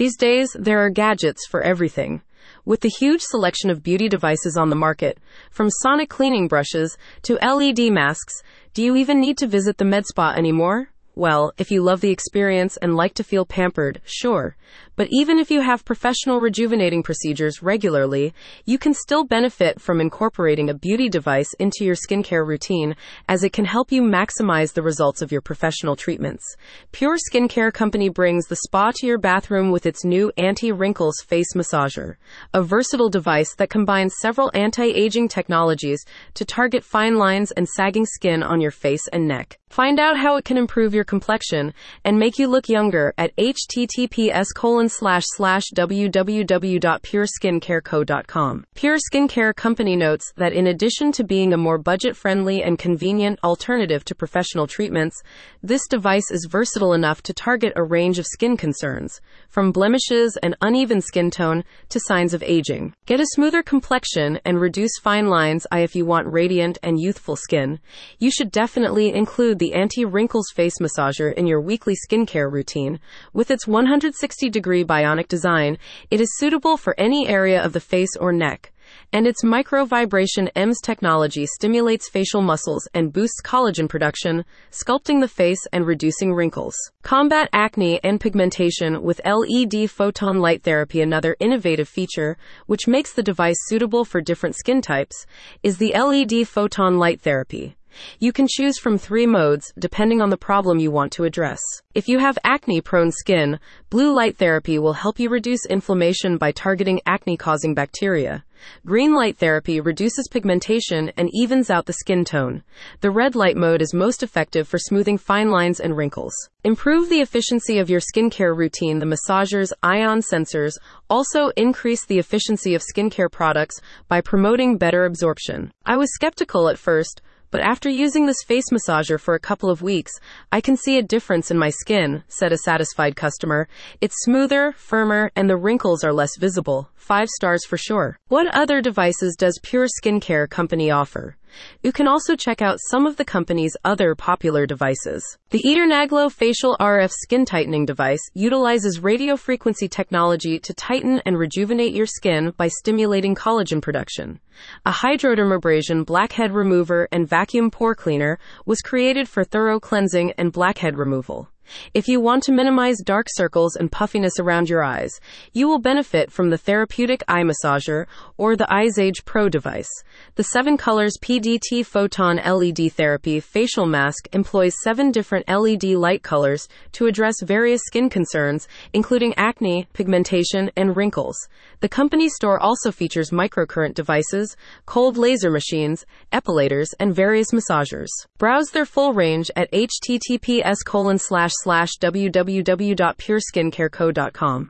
These days, there are gadgets for everything. With the huge selection of beauty devices on the market, from sonic cleaning brushes to LED masks, do you even need to visit the med spa anymore? Well, if you love the experience and like to feel pampered, sure. But even if you have professional rejuvenating procedures regularly, you can still benefit from incorporating a beauty device into your skincare routine as it can help you maximize the results of your professional treatments. Pure Skincare Company brings the spa to your bathroom with its new anti wrinkles face massager, a versatile device that combines several anti aging technologies to target fine lines and sagging skin on your face and neck. Find out how it can improve your complexion and make you look younger at https colon slash slash www.pureskincareco.com. Pure Skincare Company notes that in addition to being a more budget friendly and convenient alternative to professional treatments, this device is versatile enough to target a range of skin concerns, from blemishes and uneven skin tone to signs of aging. Get a smoother complexion and reduce fine lines if you want radiant and youthful skin. You should definitely include the anti wrinkles face massager in your weekly skincare routine. With its 160 degree bionic design, it is suitable for any area of the face or neck and its micro vibration EMS technology stimulates facial muscles and boosts collagen production, sculpting the face and reducing wrinkles. Combat acne and pigmentation with LED photon light therapy. Another innovative feature, which makes the device suitable for different skin types, is the LED photon light therapy. You can choose from three modes depending on the problem you want to address. If you have acne prone skin, blue light therapy will help you reduce inflammation by targeting acne causing bacteria. Green light therapy reduces pigmentation and evens out the skin tone. The red light mode is most effective for smoothing fine lines and wrinkles. Improve the efficiency of your skincare routine. The massager's ion sensors also increase the efficiency of skincare products by promoting better absorption. I was skeptical at first but after using this face massager for a couple of weeks, I can see a difference in my skin, said a satisfied customer. It's smoother, firmer, and the wrinkles are less visible. Five stars for sure. What other devices does Pure Skincare Company offer? You can also check out some of the company's other popular devices. The Eternaglow Facial RF Skin Tightening Device utilizes radio frequency technology to tighten and rejuvenate your skin by stimulating collagen production. A hydrodermabrasion blackhead remover and vacuum pore cleaner was created for thorough cleansing and blackhead removal. If you want to minimize dark circles and puffiness around your eyes, you will benefit from the therapeutic eye massager or the EyeZage Pro device. The 7 Colors PDT Photon LED Therapy facial mask employs 7 different LED light colors to address various skin concerns, including acne, pigmentation, and wrinkles. The company store also features microcurrent devices, cold laser machines, epilators, and various massagers. Browse their full range at https colon slash slash www.pureskincareco.com.